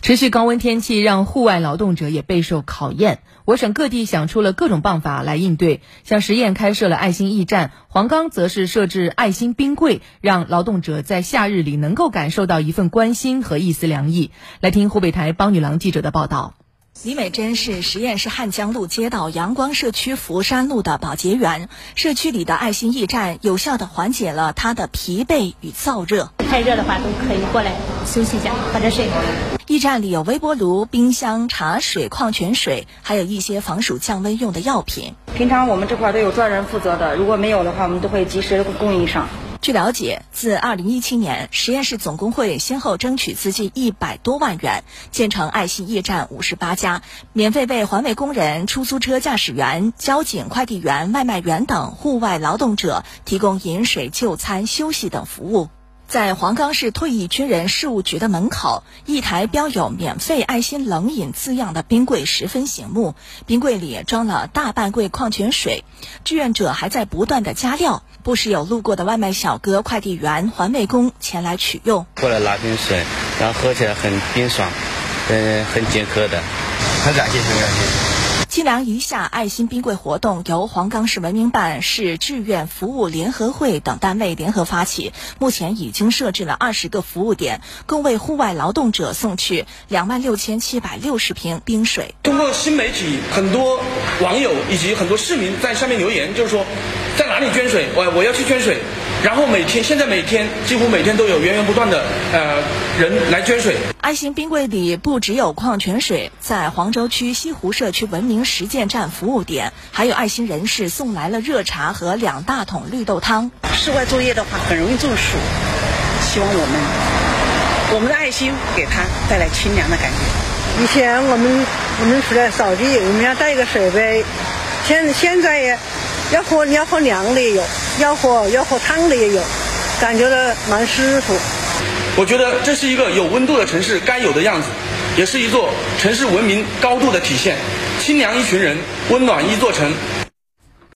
持续高温天气让户外劳动者也备受考验。我省各地想出了各种办法来应对，像十堰开设了爱心驿站，黄冈则是设置爱心冰柜，让劳动者在夏日里能够感受到一份关心和一丝凉意。来听湖北台帮女郎记者的报道。李美珍是十堰市汉江路街道阳光社区福山路的保洁员，社区里的爱心驿站有效地缓解了她的疲惫与燥热。太热的话，都可以过来休息一下，喝点水。驿站里有微波炉、冰箱、茶水、矿泉水，还有一些防暑降温用的药品。平常我们这块都有专人负责的，如果没有的话，我们都会及时供应上。据了解，自二零一七年，实验室总工会先后争取资金一百多万元，建成爱心驿站五十八家，免费为环卫工人、出租车驾驶员、交警、快递员、外卖员等户外劳动者提供饮水、就餐、休息等服务。在黄冈市退役军人事务局的门口，一台标有“免费爱心冷饮”字样的冰柜十分醒目。冰柜里装了大半柜矿泉水，志愿者还在不断的加料。不时有路过的外卖小哥、快递员、环卫工前来取用。过来拿瓶水，然后喝起来很冰爽，嗯，很解渴的，很感谢，很感谢。清凉一下爱心冰柜活动由黄冈市文明办、市志愿服务联合会等单位联合发起，目前已经设置了二十个服务点，共为户外劳动者送去两万六千七百六十瓶冰水。通过新媒体，很多网友以及很多市民在下面留言，就是说在哪里捐水，我我要去捐水。然后每天，现在每天几乎每天都有源源不断的呃人来捐水。爱心冰柜里不只有矿泉水，在黄州区西湖社区文明实践站服务点，还有爱心人士送来了热茶和两大桶绿豆汤。室外作业的话很容易中暑，希望我们我们的爱心给他带来清凉的感觉。以前我们我们出来扫地，我们要带一个水杯，现现在要喝要喝凉的也有。要喝要喝烫的也有，感觉的蛮舒服。我觉得这是一个有温度的城市该有的样子，也是一座城市文明高度的体现。清凉一群人，温暖一座城。